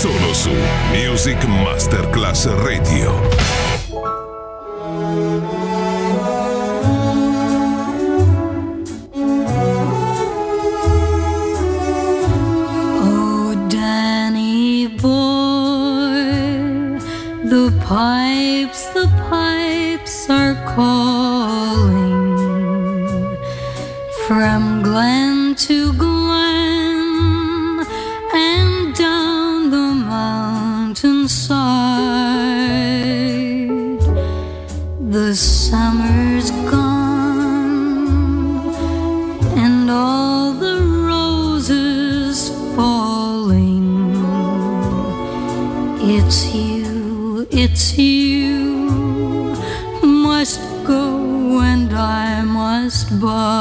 Solo su Music Masterclass Radio. Oh, Danny boy, the pipes, the pipes are calling from glen to glen mountainside. The summer's gone and all the roses falling. It's you, it's you must go and I must bide.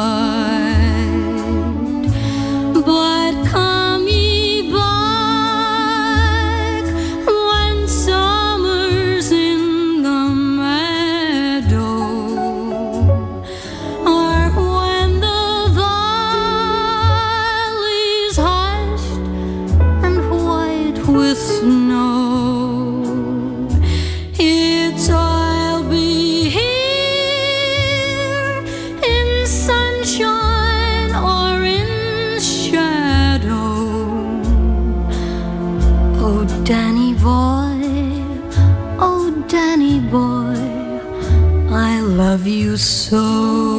Danny boy, oh, Danny boy, I love you so.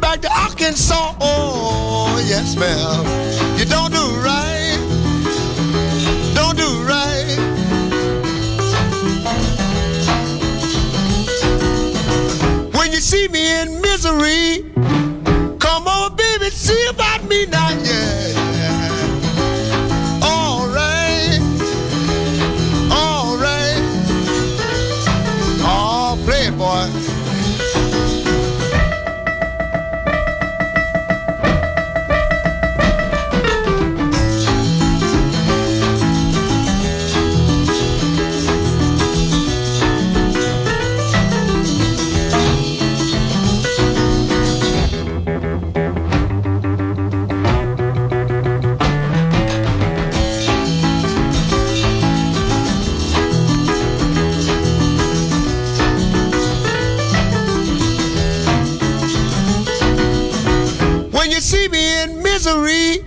Back to Arkansas. Oh, yes, ma'am. Misery,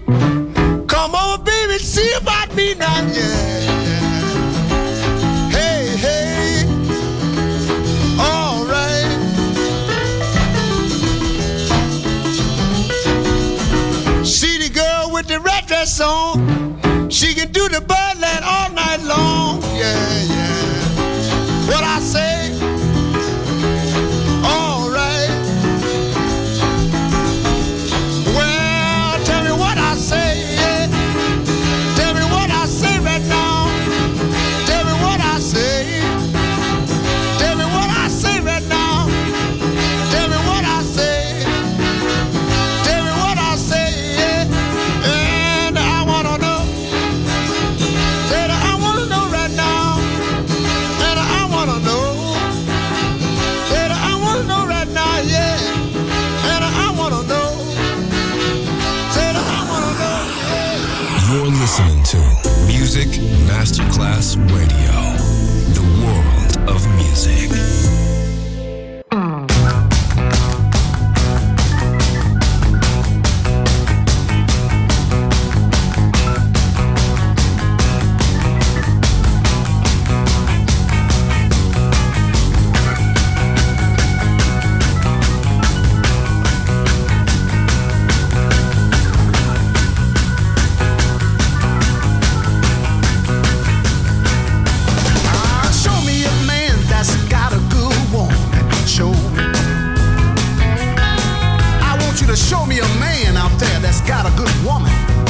a man out there that's got a good woman.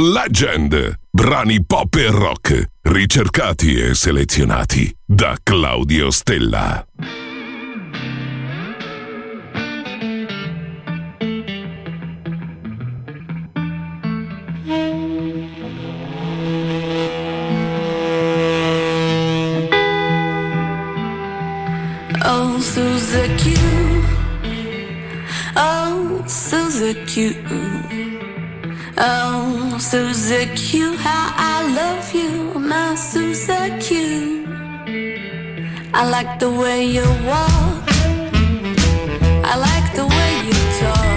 Legend. Brani pop e rock, ricercati e selezionati da Claudio Stella. Oh, Suzuki. Oh, Suzuki. Susie Q, how I love you, my Susie Q. I like the way you walk, I like the way you talk.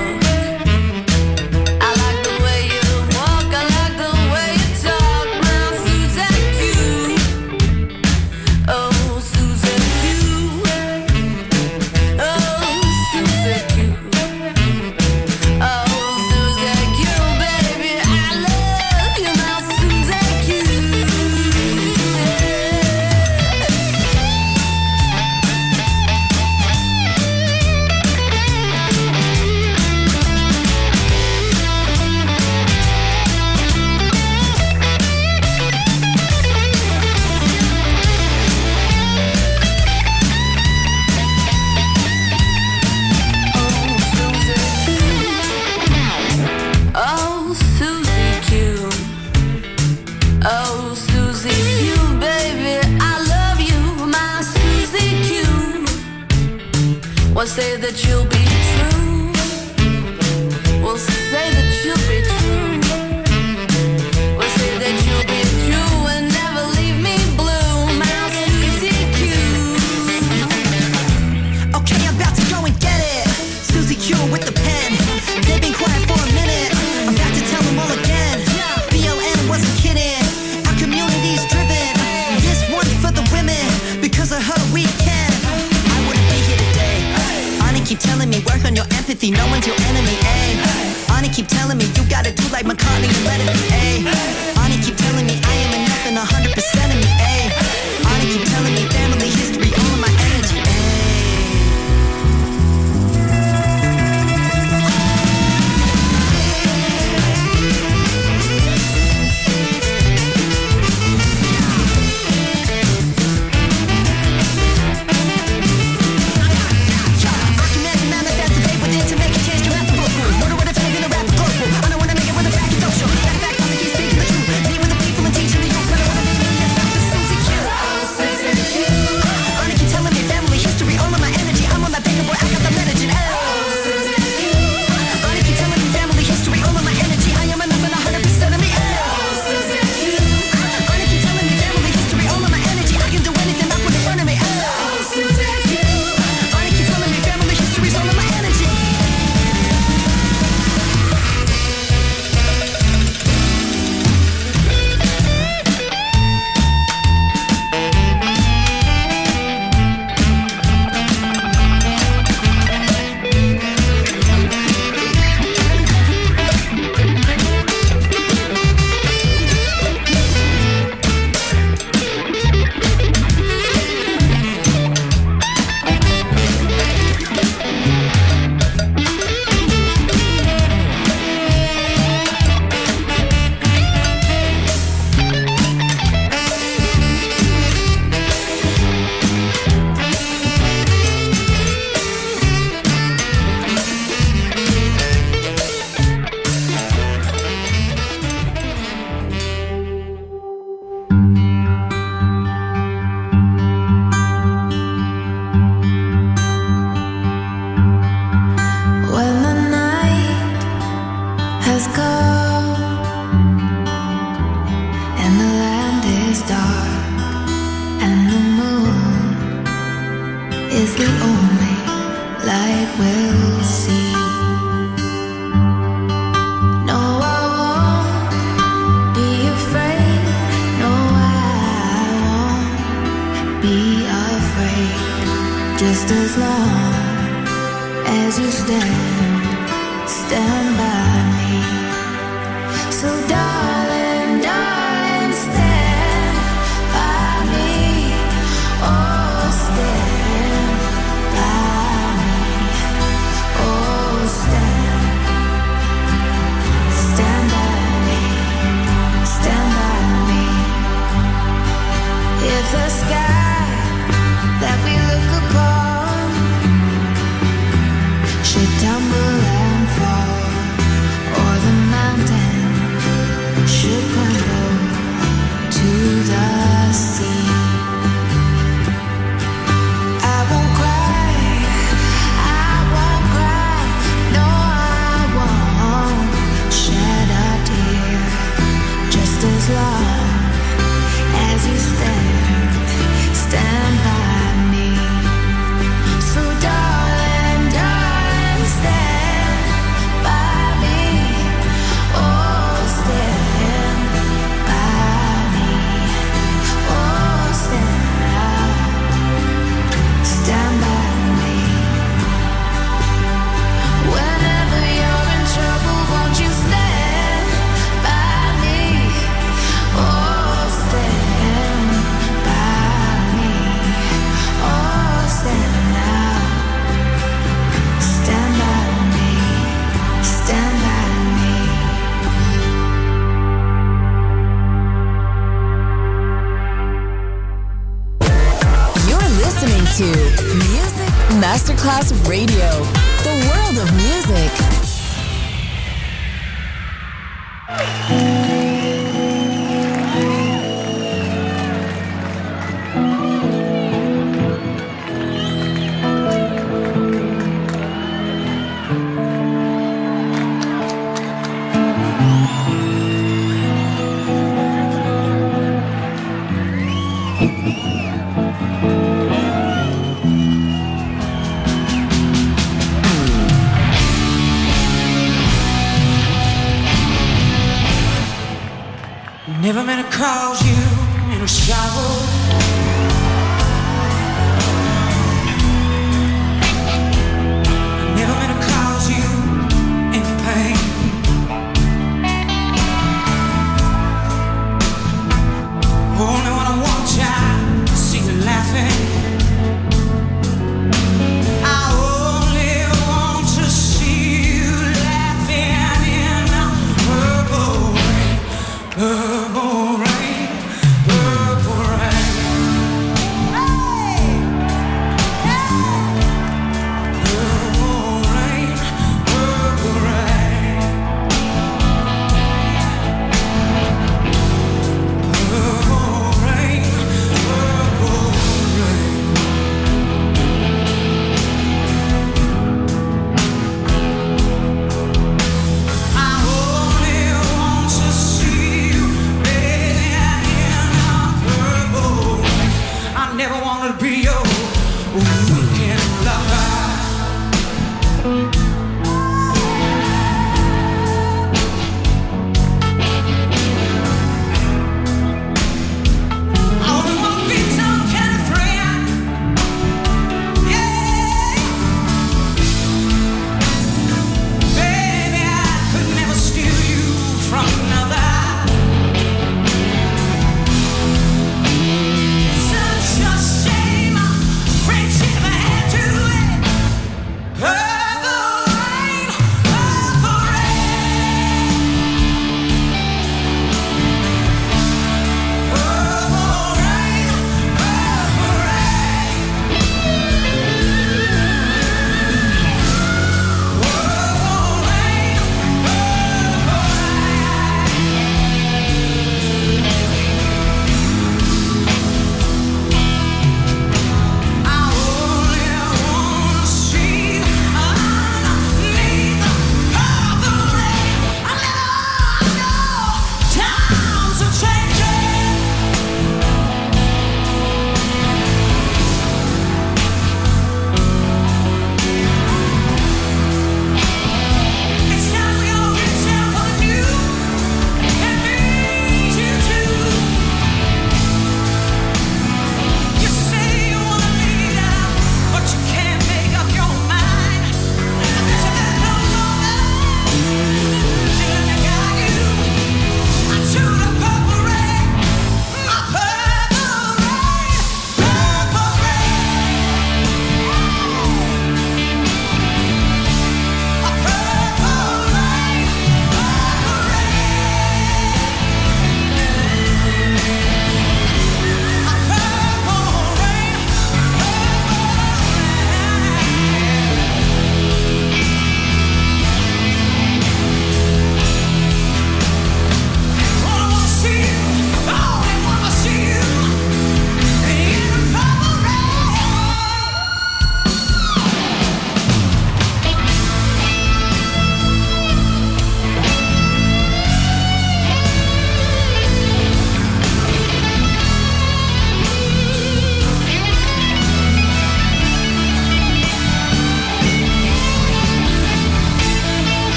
like McCartney and Lennon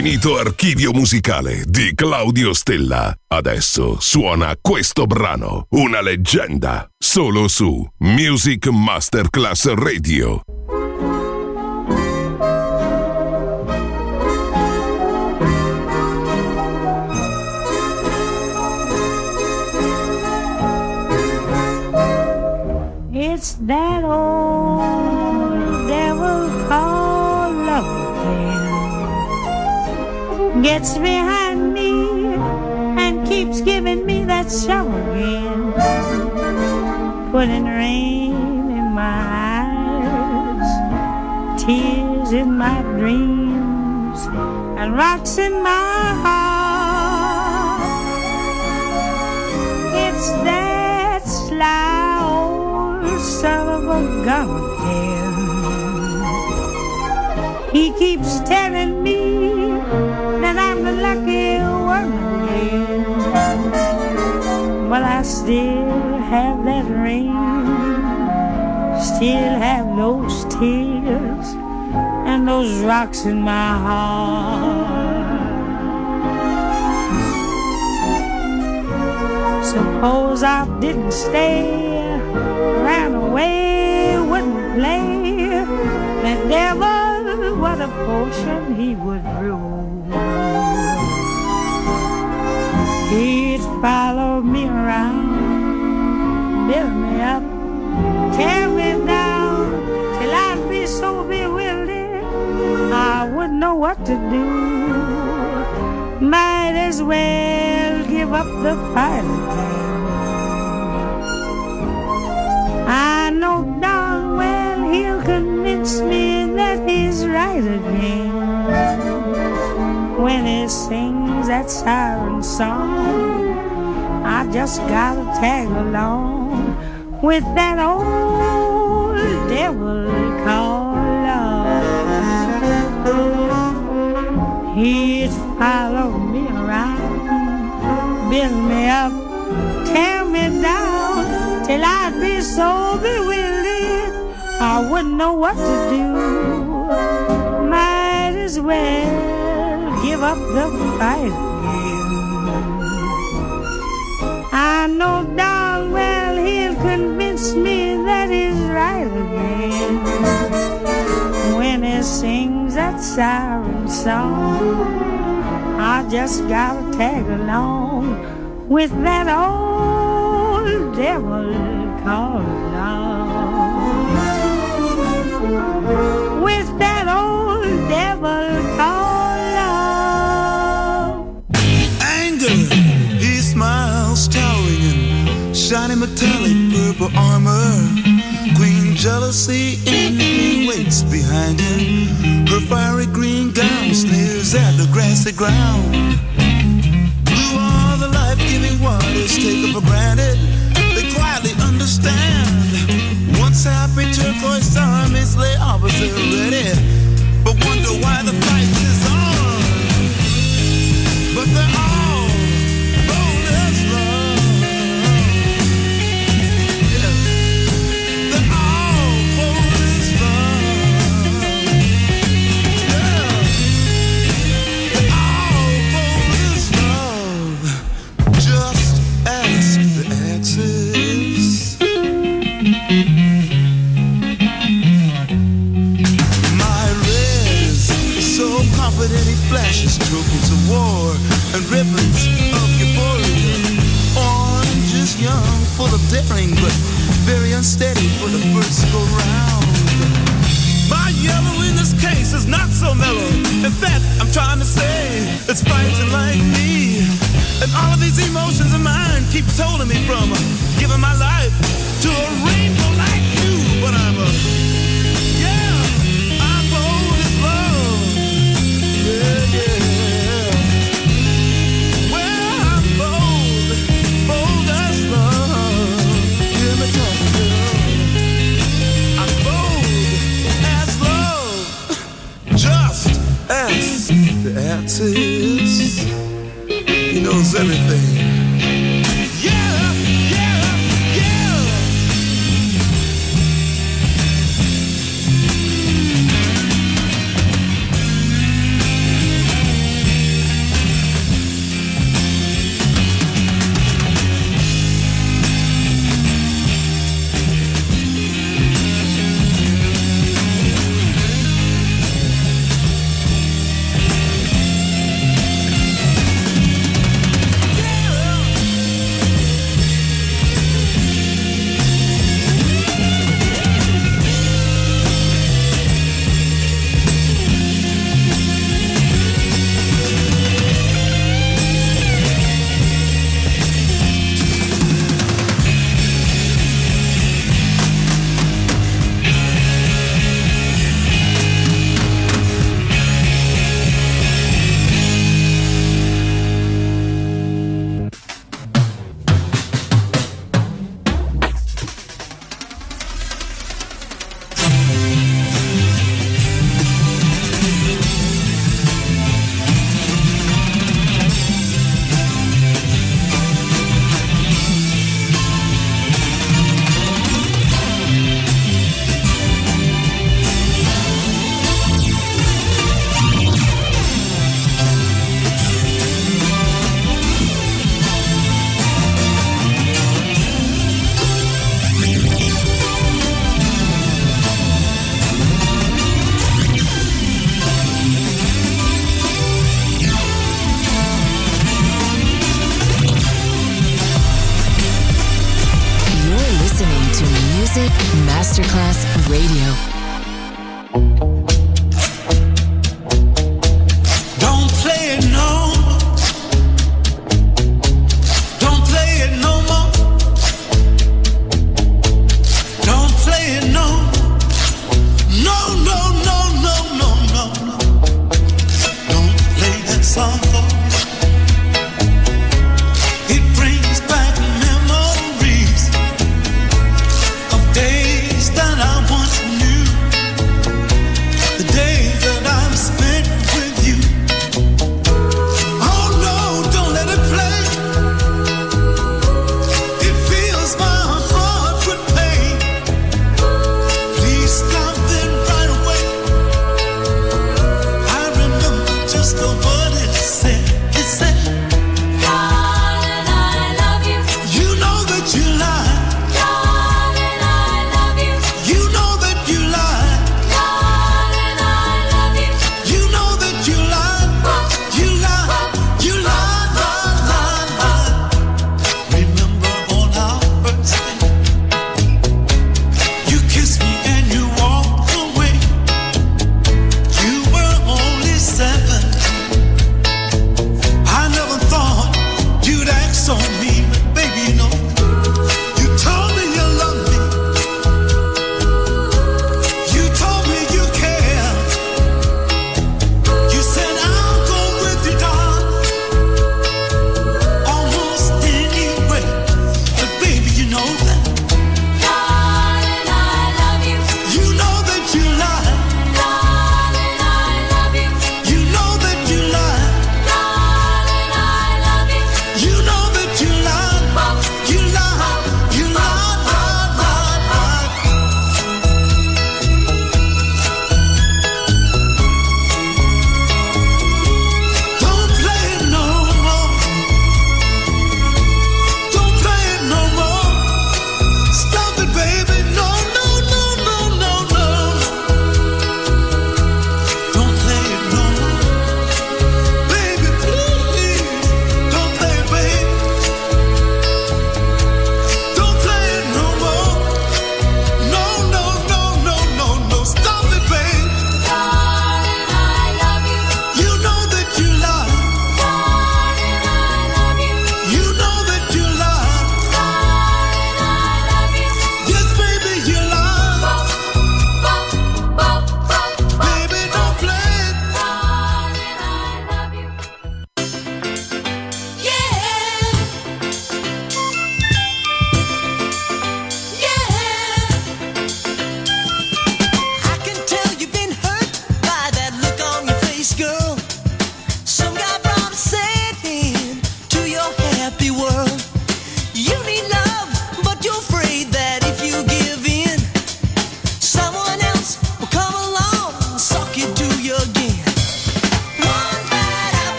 Dall'infinito archivio musicale di Claudio Stella. Adesso suona questo brano, una leggenda, solo su Music Masterclass Radio. It's that old Gets behind me and keeps giving me that show again. Putting rain in my eyes, tears in my dreams, and rocks in my heart. It's that sly old son of a gun. He keeps telling I still have that ring, still have those tears, and those rocks in my heart. Suppose I didn't stay, ran away, wouldn't play. The devil, what a potion he would brew. He'd follow around, build me up, tear me down, till I'd be so bewildered I wouldn't know what to do. Might as well give up the fight. I know darn well he'll convince me that he's right again. When he sings that siren song, just gotta tag along with that old devil called love. He'd follow me around, build me up, tear me down, till I'd be so bewildered I wouldn't know what to do. Might as well give up the fight I know darn well he'll convince me that he's right again. When he sings that siren song, I just gotta tag along with that old devil called love. Metallic purple armor. Queen jealousy waits behind him. Her fiery green gown sneers at the grassy ground.